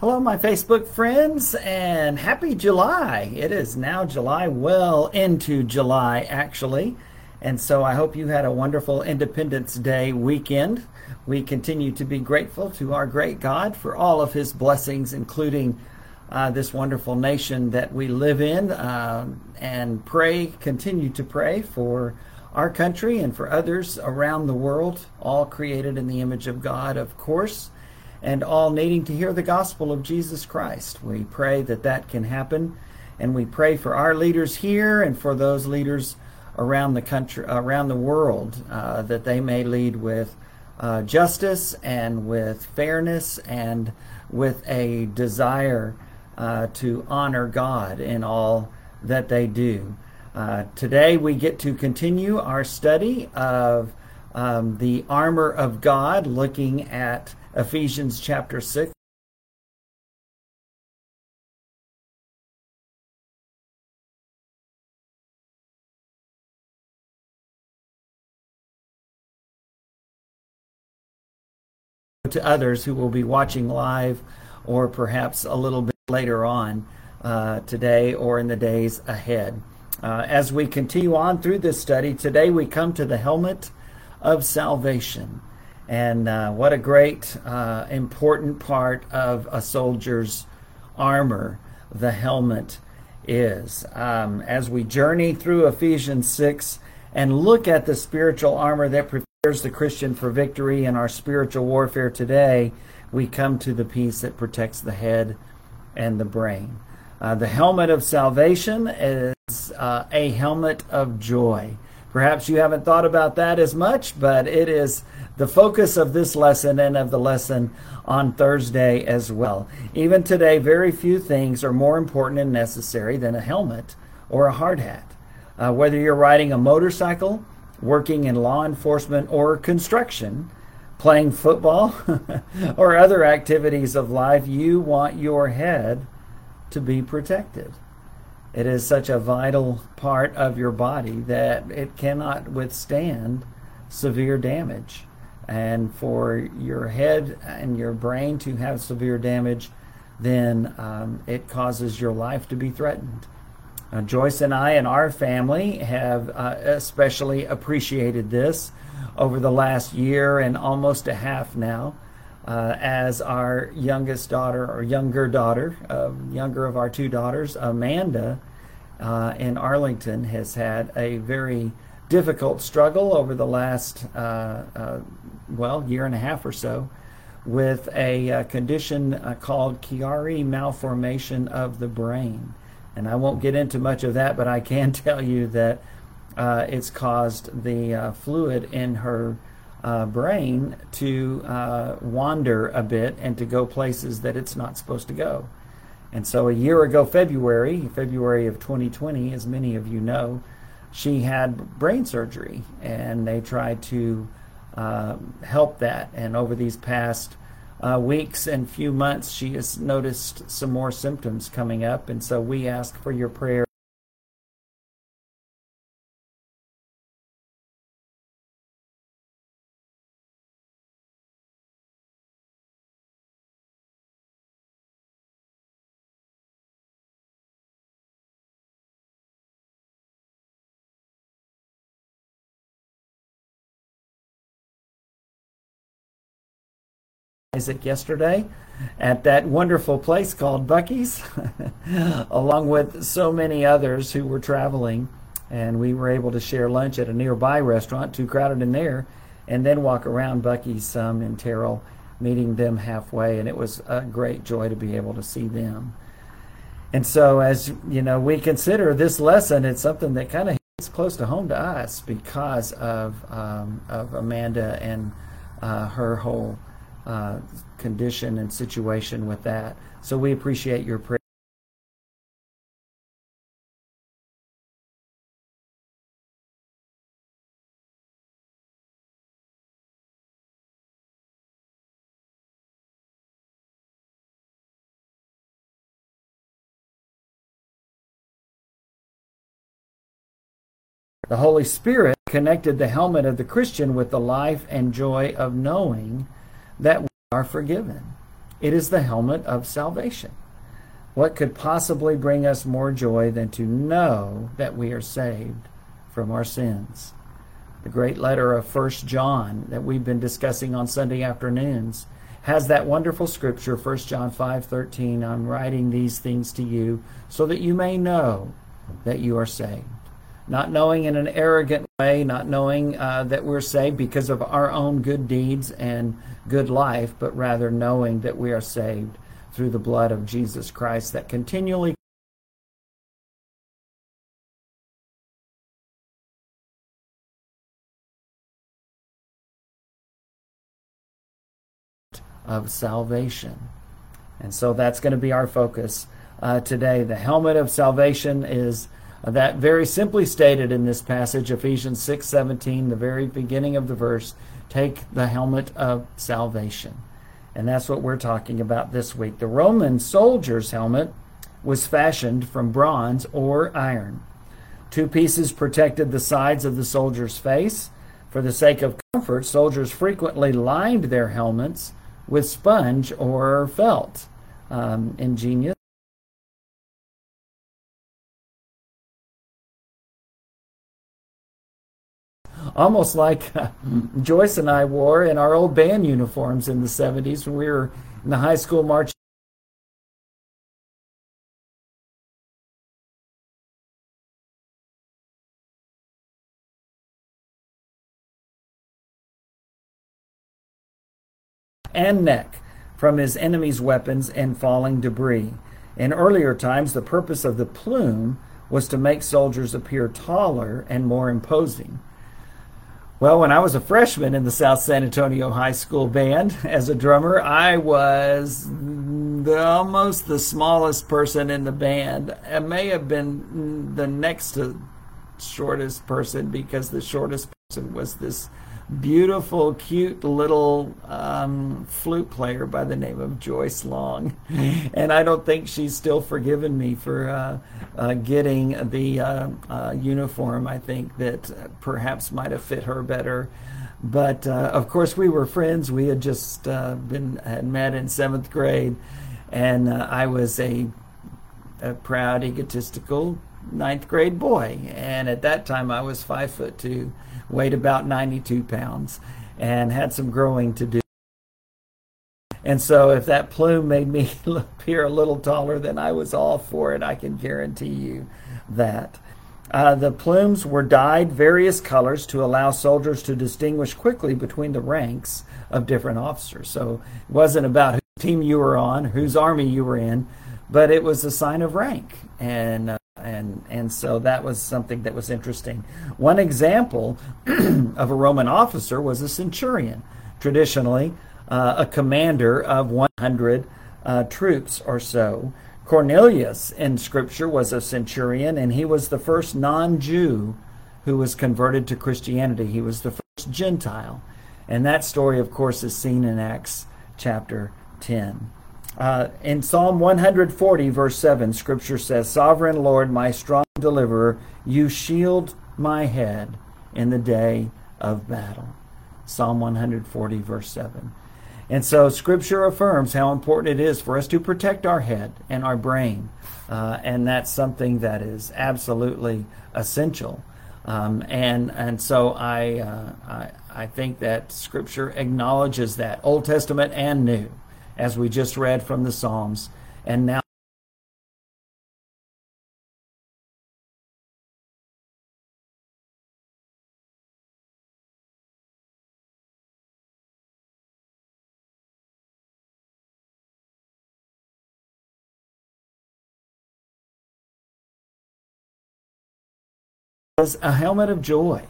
Hello, my Facebook friends, and happy July. It is now July, well into July, actually. And so I hope you had a wonderful Independence Day weekend. We continue to be grateful to our great God for all of his blessings, including uh, this wonderful nation that we live in, uh, and pray, continue to pray for our country and for others around the world, all created in the image of God, of course and all needing to hear the gospel of Jesus Christ. We pray that that can happen, and we pray for our leaders here and for those leaders around the country, around the world, uh, that they may lead with uh, justice and with fairness and with a desire uh, to honor God in all that they do. Uh, today we get to continue our study of um, the armor of God, looking at Ephesians chapter 6. to others who will be watching live or perhaps a little bit later on uh, today or in the days ahead. Uh, as we continue on through this study, today we come to the helmet of salvation. And uh, what a great, uh, important part of a soldier's armor the helmet is. Um, as we journey through Ephesians 6 and look at the spiritual armor that prepares the Christian for victory in our spiritual warfare today, we come to the piece that protects the head and the brain. Uh, the helmet of salvation is uh, a helmet of joy. Perhaps you haven't thought about that as much, but it is the focus of this lesson and of the lesson on Thursday as well. Even today, very few things are more important and necessary than a helmet or a hard hat. Uh, whether you're riding a motorcycle, working in law enforcement or construction, playing football, or other activities of life, you want your head to be protected. It is such a vital part of your body that it cannot withstand severe damage and for your head and your brain to have severe damage, then um, it causes your life to be threatened. Uh, Joyce and I and our family have uh, especially appreciated this over the last year and almost a half now. Uh, as our youngest daughter, or younger daughter, uh, younger of our two daughters, Amanda uh, in Arlington, has had a very difficult struggle over the last, uh, uh, well, year and a half or so with a uh, condition called Chiari malformation of the brain. And I won't get into much of that, but I can tell you that it's caused the fluid in her brain to wander a bit and to go places that it's not supposed to go. And so a year ago, February, February of 2020, as many of you know, she had brain surgery, and they tried to uh, help that. And over these past uh, weeks and few months, she has noticed some more symptoms coming up, and so we ask for your prayer. Isaac yesterday at that wonderful place called Buc-ee's, along with so many others who were traveling. And we were able to share lunch at a nearby restaurant, too crowded in there, and then walk around Buc-ee's um, in Terrell, meeting them halfway. And it was a great joy to be able to see them. And so, as you know, we consider this lesson, it's something that kind of hits close to home to us because of um, of Amanda and uh, her whole uh, condition and situation with that. So we appreciate your prayer. The Holy Spirit connected the helmet of the Christian with the life and joy of knowing that we are forgiven. It is the helmet of salvation. What could possibly bring us more joy than to know that we are saved from our sins? The great letter of First John that we've been discussing on Sunday afternoons has that wonderful scripture 1 John 5:13 I'm writing these things to you so that you may know that you are saved not knowing in an arrogant way not knowing uh, that we're saved because of our own good deeds and good life but rather knowing that we are saved through the blood of Jesus Christ that continually of salvation. And so that's going to be our focus uh, today. The helmet of salvation is uh, that very simply stated in this passage, Ephesians 6 17, the very beginning of the verse. Take the helmet of salvation. And that's what we're talking about this week. The Roman soldier's helmet was fashioned from bronze or iron. Two pieces protected the sides of the soldier's face. For the sake of comfort, soldiers frequently lined their helmets with sponge or felt. Um, ingenious. Almost like uh, Joyce and I wore in our old band uniforms in the 70s when we were in the high school march. and neck from his enemy's weapons and falling debris. In earlier times, the purpose of the plume was to make soldiers appear taller and more imposing. Well, when I was a freshman in the South San Antonio High School band as a drummer, I was the, almost the smallest person in the band. I may have been the next to shortest person because the shortest person was this beautiful, cute little um, flute player by the name of Joyce Long. and I don't think she's still forgiven me for uh, uh, getting the uh, uh uniform. I think that perhaps might have fit her better. But uh, of course, we were friends. We had just uh, been had met in seventh grade, and I was a, a proud, egotistical ninth grade boy. And at that time, I was five foot two weighed about 92 pounds, and had some growing to do. And so, if that plume made me appear a little taller, then I was all for it. I can guarantee you that. Uh, the plumes were dyed various colors to allow soldiers to distinguish quickly between the ranks of different officers. So it wasn't about whose team you were on, whose army you were in, but it was a sign of rank. And uh, and and so that was something that was interesting. One example of a Roman officer was a centurion, traditionally uh, a commander of 100 uh, troops or so. Cornelius in Scripture was a centurion, and he was the first non-Jew who was converted to Christianity. He was the first Gentile, and that story, of course, is seen in Acts chapter 10. Uh, in Psalm 140, verse 7, Scripture says, Sovereign Lord, my strong deliverer, you shield my head in the day of battle. Psalm 140, verse 7. And so Scripture affirms how important it is for us to protect our head and our brain. Uh, and that's something that is absolutely essential. Um, and and so I, uh, I I think that Scripture acknowledges that Old Testament and New as we just read from the Psalms. And now a helmet of joy.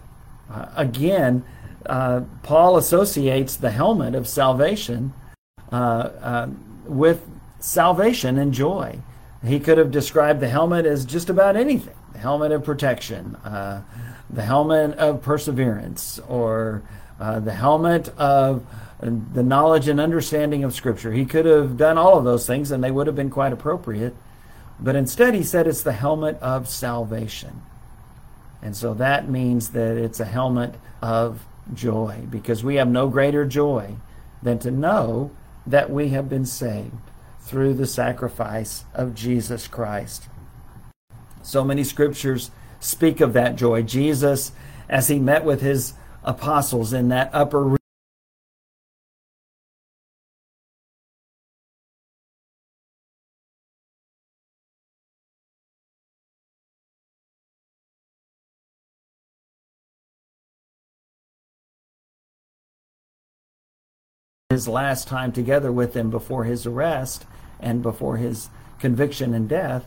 Uh, again, uh, Paul associates the helmet of salvation uh, uh, with salvation and joy. He could have described the helmet as just about anything the helmet of protection, uh, the helmet of perseverance, or uh, the helmet of the knowledge and understanding of Scripture. He could have done all of those things and they would have been quite appropriate. But instead, he said it's the helmet of salvation. And so that means that it's a helmet of joy because we have no greater joy than to know that we have been saved through the sacrifice of Jesus Christ. So many scriptures speak of that joy. Jesus, as he met with his apostles in that upper his last time together with them before his arrest and before his conviction and death.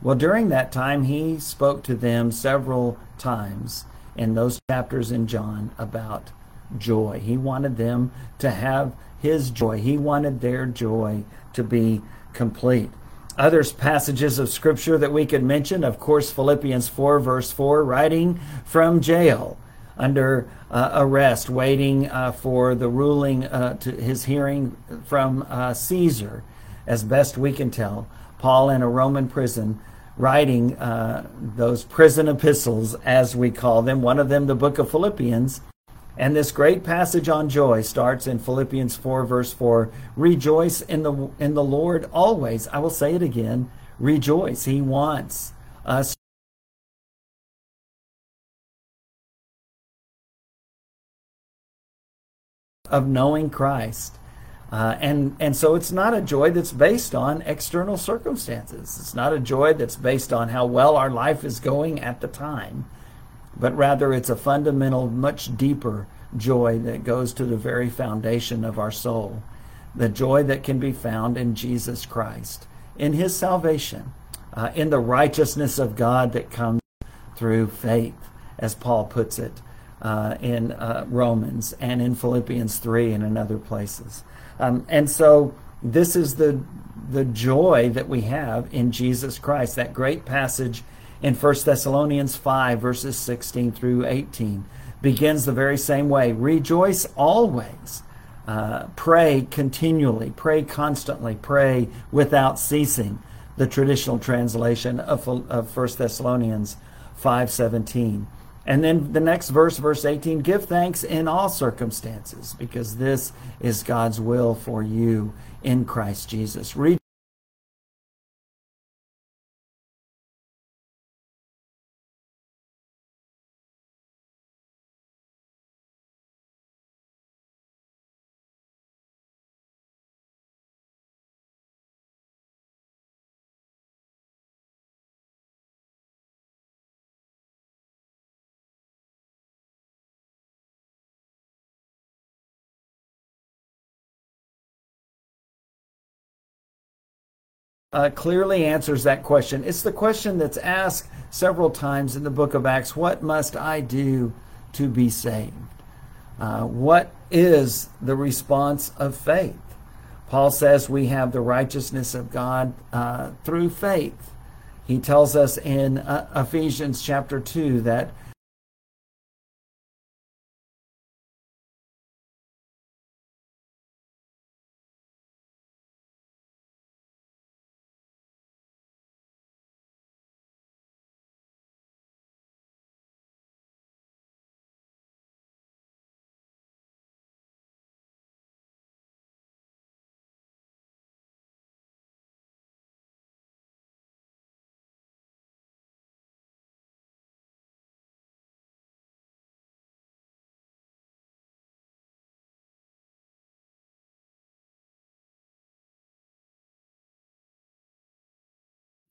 Well, during that time, he spoke to them several times in those chapters in John about joy. He wanted them to have his joy, he wanted their joy to be complete. Other passages of scripture that we could mention, of course, Philippians 4, verse 4, writing from jail under uh, arrest, waiting uh, for the ruling uh, to his hearing from uh, Caesar, as best we can tell. Paul in a Roman prison, writing uh, those prison epistles, as we call them. One of them, the book of Philippians. And this great passage on joy starts in Philippians 4, verse 4. Rejoice in the in the Lord always. I will say it again. Rejoice. He wants us of knowing Christ. Uh, and and so it's not a joy that's based on external circumstances. It's not a joy that's based on how well our life is going at the time, but rather it's a fundamental, much deeper joy that goes to the very foundation of our soul. The joy that can be found in Jesus Christ, in His salvation, uh, in the righteousness of God that comes through faith, as Paul puts it uh, in uh, Romans and in Philippians 3 and in other places. Um, and so this is the, the joy that we have in Jesus Christ. That great passage in 1 Thessalonians 5, verses 16 through 18, begins the very same way Rejoice always. Uh, pray continually, pray constantly, pray without ceasing. The traditional translation of, of 1 Thessalonians 5:17. And then the next verse, verse 18 give thanks in all circumstances, because this is God's will for you in Christ Jesus. Read uh, clearly answers that question. It's the question that's asked several times in the book of Acts What must I do to be saved? Uh, what is the response of faith? Paul says we have the righteousness of God uh, through faith. He tells us in uh, Ephesians chapter 2 that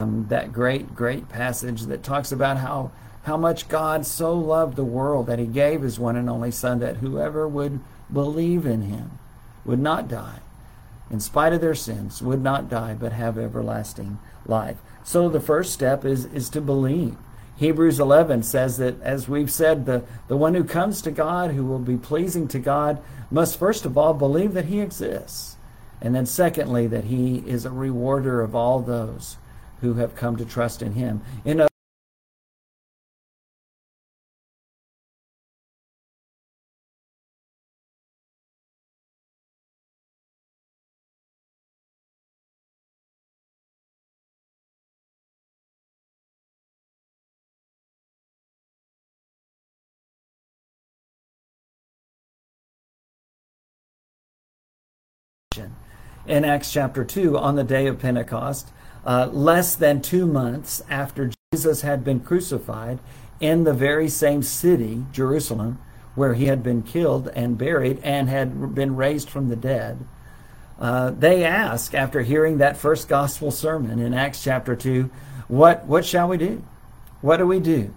um, that great, great passage that talks about how, how much God so loved the world that he gave his one and only Son that whoever would believe in him would not die, in spite of their sins, would not die, but have everlasting life. So the first step is, is to believe. Hebrews 11 says that, as we've said, the, the one who comes to God, who will be pleasing to God, must first of all believe that he exists. And then, secondly, that he is a rewarder of all those who have come to trust in him. In other in Acts chapter 2 on the day of Pentecost, uh, less than two months after Jesus had been crucified in the very same city, Jerusalem, where he had been killed and buried and had been raised from the dead. Uh, they ask, after hearing that first gospel sermon in Acts chapter 2, what, what shall we do? What do we do?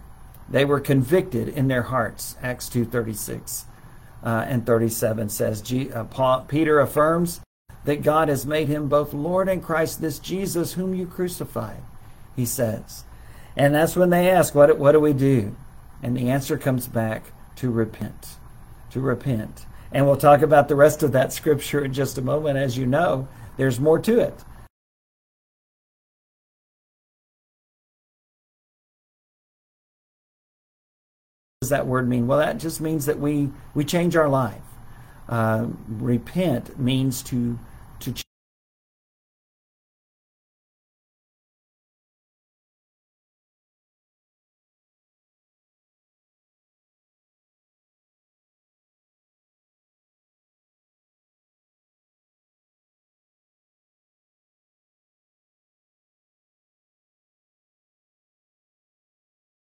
They were convicted in their hearts. Acts 2.36 uh, and 37 says, G, uh, Paul, Peter affirms that God has made him both Lord and Christ, this Jesus whom you crucified, he says. And that's when they ask, what, what do we do? And the answer comes back to repent. To repent. And we'll talk about the rest of that scripture in just a moment. As you know, there's more to it. does that word mean? Well, that just means that we, we change our life. Uh, repent means to to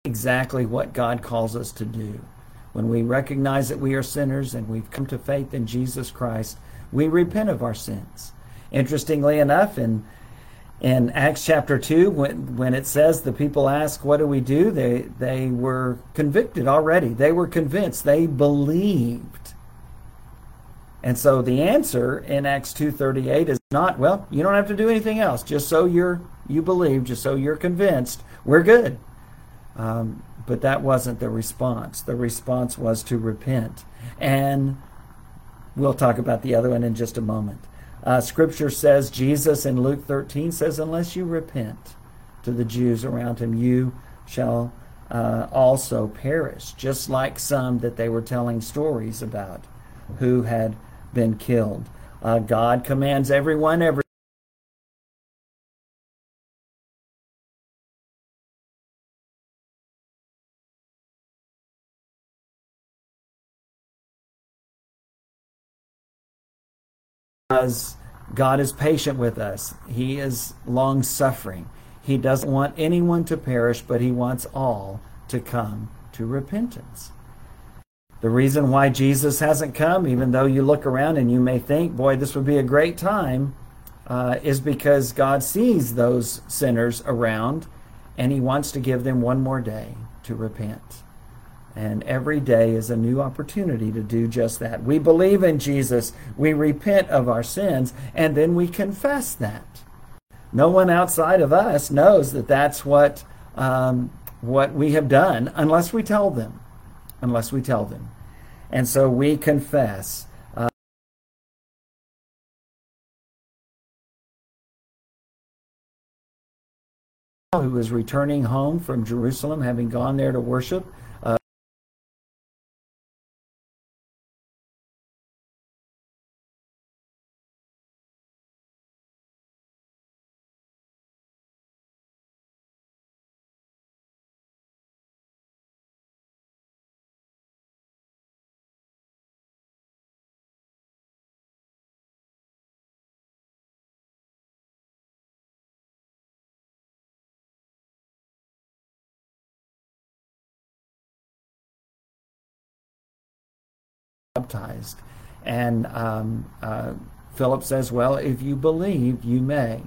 exactly what God calls us to do. When we recognize that we are sinners and we've come to faith in Jesus Christ, we repent of our sins. Interestingly enough, in in Acts chapter 2, when, when it says the people ask, What do we do? They, they were convicted already. They were convinced. They believed. And so the answer in Acts 2.38 is not, well, you don't have to do anything else. Just so you're, you believe, just so you're convinced, we're good. Um, but that wasn't the response. The response was to repent. And we'll talk about the other one in just a moment. Uh, scripture says, Jesus in Luke 13 says, Unless you repent to the Jews around him, you shall uh, also perish, just like some that they were telling stories about who had been killed. Uh, God commands everyone every because God is patient with us. He is long suffering. He doesn't want anyone to perish, but he wants all to come to repentance. The reason why Jesus hasn't come, even though you look around and you may think, boy, this would be a great time, uh, is because God sees those sinners around and he wants to give them one more day to repent. And every day is a new opportunity to do just that. We believe in Jesus, we repent of our sins, and then we confess that. No one outside of us knows that that's what, um, what we have done unless we tell them. Unless we tell them. And so we confess. Uh, who was returning home from Jerusalem, having gone there to worship, baptized. And um, uh, Philip says, Well, if you believe, you may.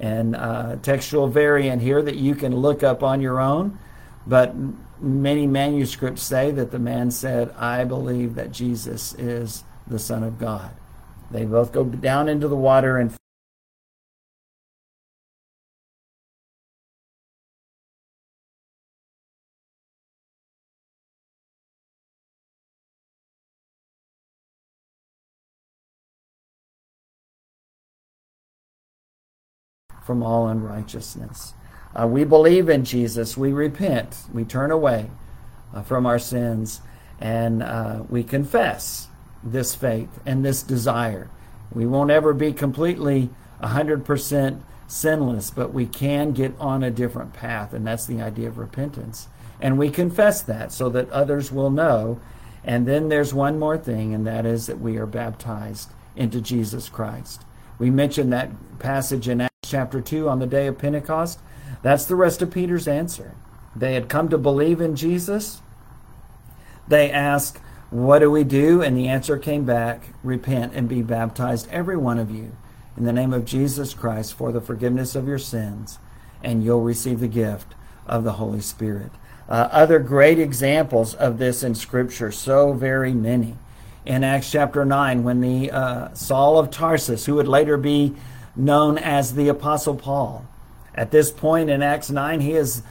And uh, textual variant here that you can look up on your own, but many manuscripts say that the man said, I believe that Jesus is the Son of God. They both go down into the water and from all unrighteousness. Uh, we believe in Jesus. We repent. We turn away uh, from our sins and uh, we confess this faith and this desire. We won't ever be completely 100% sinless, but we can get on a different path, and that's the idea of repentance. And we confess that so that others will know. And then there's one more thing, and that is that we are baptized into Jesus Christ. We mentioned that passage in Acts chapter 2 on the day of Pentecost. That's the rest of Peter's answer. They had come to believe in Jesus. They asked, What do we do? And the answer came back Repent and be baptized, every one of you, in the name of Jesus Christ for the forgiveness of your sins, and you'll receive the gift of the Holy Spirit. Uh, other great examples of this in Scripture, so very many. In Acts chapter 9, when the uh, Saul of Tarsus, who would later be known as the Apostle Paul, at this point in Acts 9, he is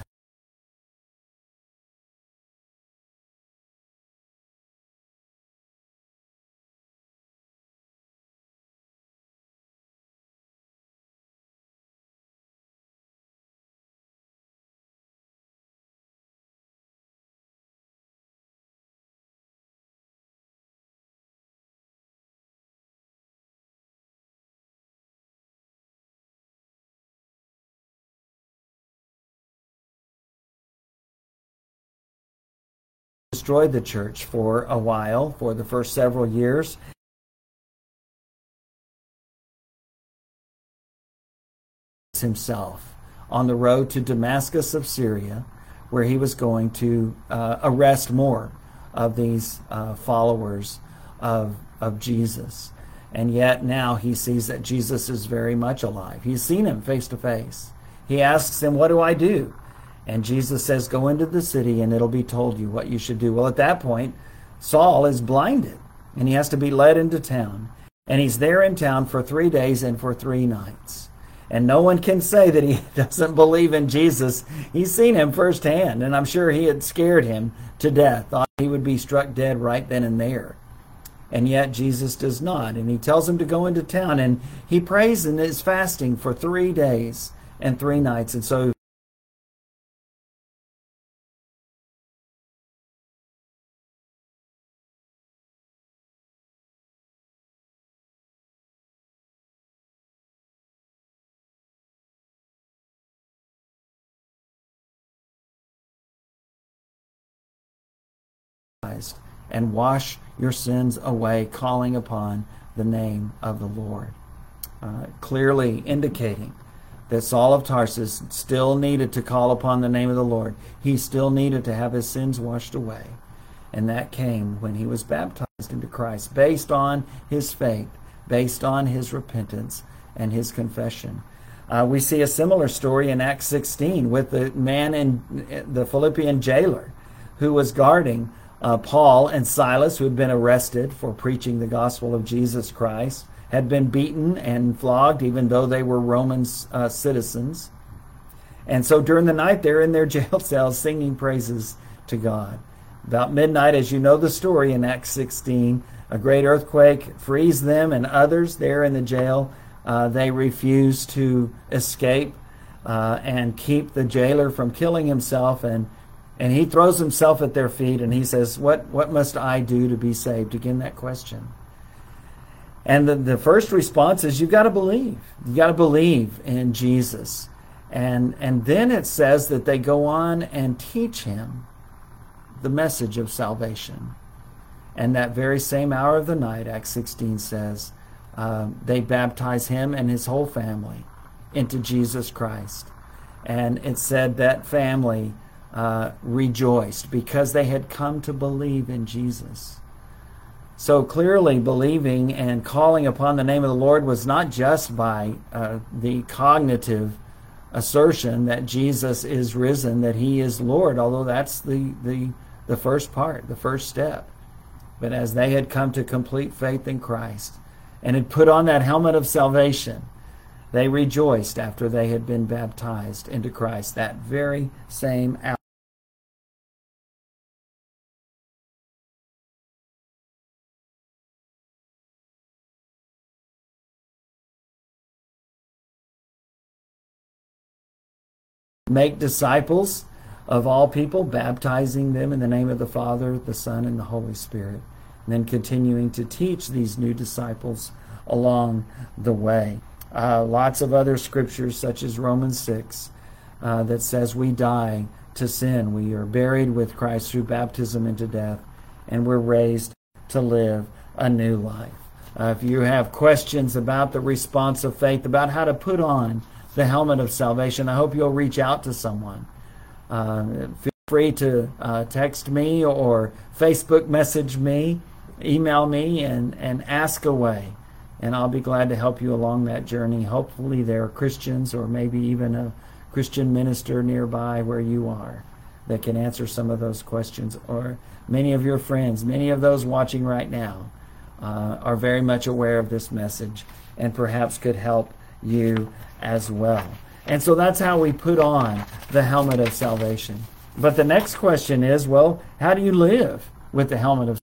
destroyed the church for a while, for the first several years. Himself on the road to Damascus of Syria, where he was going to uh, arrest more of these uh, followers of, of Jesus. And yet now he sees that Jesus is very much alive. He's seen him face to face. He asks him, What do I do? And Jesus says, Go into the city and it'll be told you what you should do. Well, at that point, Saul is blinded and he has to be led into town. And he's there in town for three days and for three nights. And no one can say that he doesn't believe in Jesus. He's seen him firsthand, and I'm sure he had scared him to death, thought he would be struck dead right then and there. And yet Jesus does not. And he tells him to go into town, and he prays and is fasting for three days and three nights. And so and wash your sins away, calling upon the name of the Lord. Uh, clearly indicating that Saul of Tarsus still needed to call upon the name of the Lord. He still needed to have his sins washed away. And that came when he was baptized into Christ, based on his faith, based on his repentance and his confession. Uh, we see a similar story in Acts 16 with the man in the Philippian jailer who was guarding uh, Paul and Silas, who had been arrested for preaching the gospel of Jesus Christ, had been beaten and flogged, even though they were Roman uh, citizens. And so during the night, they're in their jail cells singing praises to God. About midnight, as you know the story in Acts 16, a great earthquake frees them and others there in the jail. Uh, they refuse to escape uh, and keep the jailer from killing himself and and he throws himself at their feet and he says, What, what must I do to be saved? Again, that question. And the, the first response is, You've got to believe. You've got to believe in Jesus. And, and then it says that they go on and teach him the message of salvation. And that very same hour of the night, Acts 16 says, uh, they baptize him and his whole family into Jesus Christ. And it said that family uh, rejoiced because they had come to believe in Jesus. So clearly, believing and calling upon the name of the Lord was not just by uh, the cognitive assertion that Jesus is risen, that he is Lord, although that's the, the, the first part, the first step. But as they had come to complete faith in Christ and had put on that helmet of salvation, they rejoiced after they had been baptized into Christ that very same hour. Make disciples of all people, baptizing them in the name of the Father, the Son, and the Holy Spirit. And then continuing to teach these new disciples along the way. Uh, lots of other scriptures, such as Romans 6, uh, that says we die to sin. We are buried with Christ through baptism into death, and we're raised to live a new life. Uh, if you have questions about the response of faith, about how to put on the helmet of salvation, I hope you'll reach out to someone. Uh, feel free to uh, text me or Facebook message me, email me, and, and ask away. And I'll be glad to help you along that journey. Hopefully, there are Christians or maybe even a Christian minister nearby where you are that can answer some of those questions. Or many of your friends, many of those watching right now, uh, are very much aware of this message and perhaps could help you as well. And so that's how we put on the helmet of salvation. But the next question is well, how do you live with the helmet of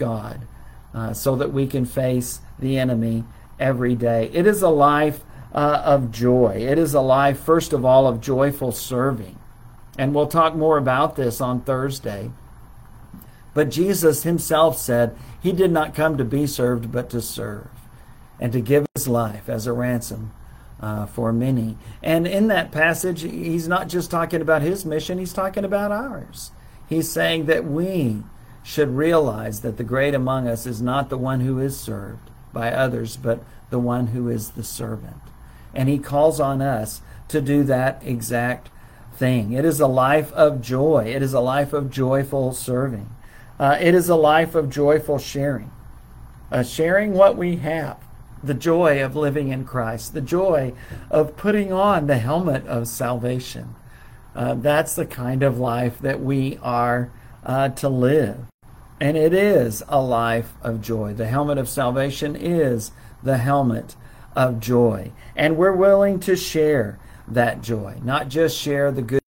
God uh, so that we can face the enemy every day. It is a life uh, of joy. It is a life, first of all, of joyful serving. And we'll talk more about this on Thursday. But Jesus himself said he did not come to be served, but to serve and to give his life as a ransom uh, for many. And in that passage, he's not just talking about his mission, he's talking about ours. He's saying that we should realize that the great among us is not the one who is served by others, but the one who is the servant. And he calls on us to do that exact thing. It is a life of joy, it is a life of joyful serving, uh, it is a life of joyful sharing, uh, sharing what we have. The joy of living in Christ, the joy of putting on the helmet of salvation. Uh, that's the kind of life that we are uh, to live. And it is a life of joy. The helmet of salvation is the helmet of joy. And we're willing to share that joy, not just share the good.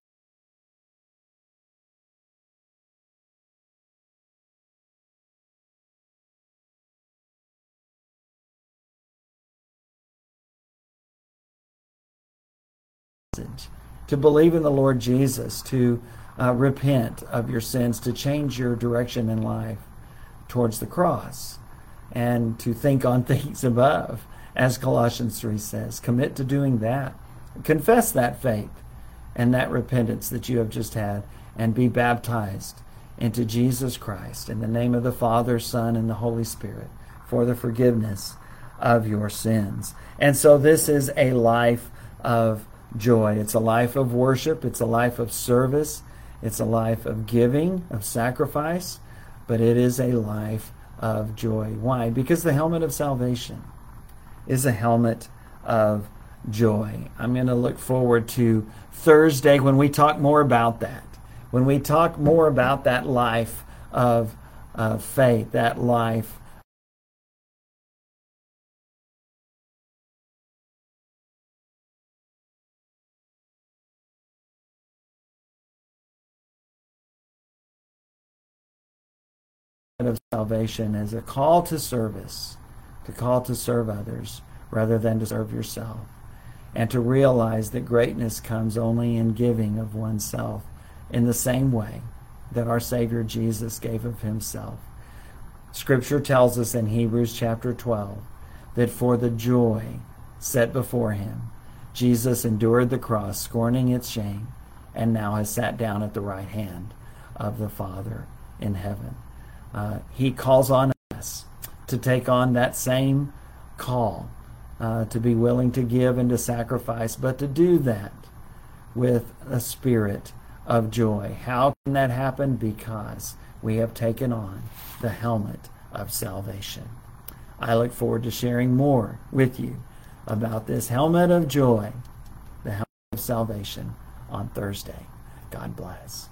To believe in the Lord Jesus, to uh, repent of your sins, to change your direction in life towards the cross, and to think on things above, as Colossians 3 says. Commit to doing that. Confess that faith and that repentance that you have just had, and be baptized into Jesus Christ in the name of the Father, Son, and the Holy Spirit for the forgiveness of your sins. And so this is a life of joy. It's a life of worship. It's a life of service. It's a life of giving, of sacrifice, but it is a life of joy. Why? Because the helmet of salvation is a helmet of joy. I'm going to look forward to Thursday when we talk more about that. When we talk more about that life of uh, faith, that life of salvation is a call to service, to call to serve others rather than to serve yourself, and to realize that greatness comes only in giving of oneself in the same way that our Savior Jesus gave of himself. Scripture tells us in Hebrews chapter 12 that for the joy set before him, Jesus endured the cross, scorning its shame, and now has sat down at the right hand of the Father in heaven uh, he calls on us to take on that same call, uh, to be willing to give and to sacrifice, but to do that with a spirit of joy. How can that happen? Because we have taken on the helmet of salvation. I look forward to sharing more with you about this helmet of joy, the helmet of salvation, on Thursday. God bless.